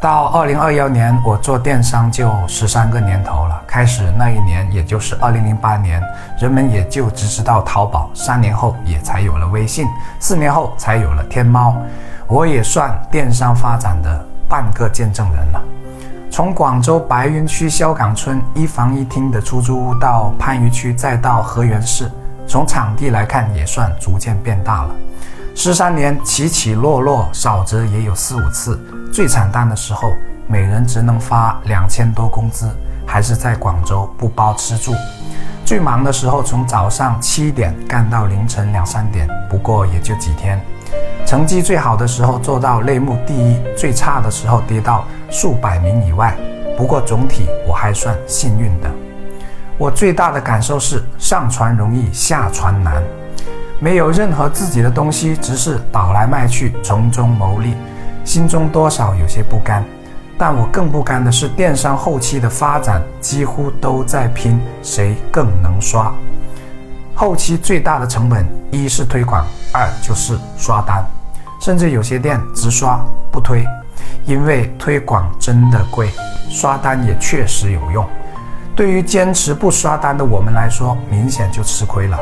到二零二幺年，我做电商就十三个年头了。开始那一年，也就是二零零八年，人们也就只知道淘宝。三年后，也才有了微信；四年后，才有了天猫。我也算电商发展的半个见证人了。从广州白云区萧岗村一房一厅的出租屋，到番禺区，再到河源市，从场地来看，也算逐渐变大了。十三年起起落落，少则也有四五次。最惨淡的时候，每人只能发两千多工资，还是在广州不包吃住。最忙的时候，从早上七点干到凌晨两三点，不过也就几天。成绩最好的时候做到类目第一，最差的时候跌到数百名以外。不过总体我还算幸运的。我最大的感受是，上船容易下船难。没有任何自己的东西，只是倒来卖去，从中牟利，心中多少有些不甘。但我更不甘的是，电商后期的发展几乎都在拼谁更能刷。后期最大的成本，一是推广，二就是刷单，甚至有些店只刷不推，因为推广真的贵，刷单也确实有用。对于坚持不刷单的我们来说，明显就吃亏了。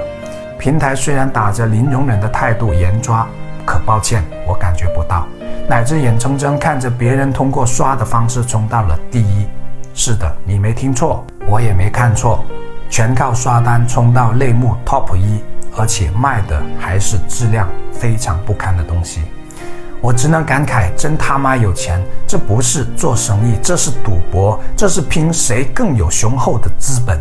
平台虽然打着零容忍的态度严抓，可抱歉，我感觉不到，乃至眼睁睁看着别人通过刷的方式冲到了第一。是的，你没听错，我也没看错，全靠刷单冲到类目 top 一，而且卖的还是质量非常不堪的东西。我只能感慨，真他妈有钱！这不是做生意，这是赌博，这是拼谁更有雄厚的资本。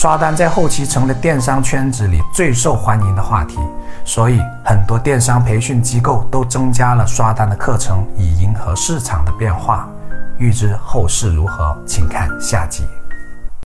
刷单在后期成了电商圈子里最受欢迎的话题，所以很多电商培训机构都增加了刷单的课程，以迎合市场的变化。预知后事如何，请看下集。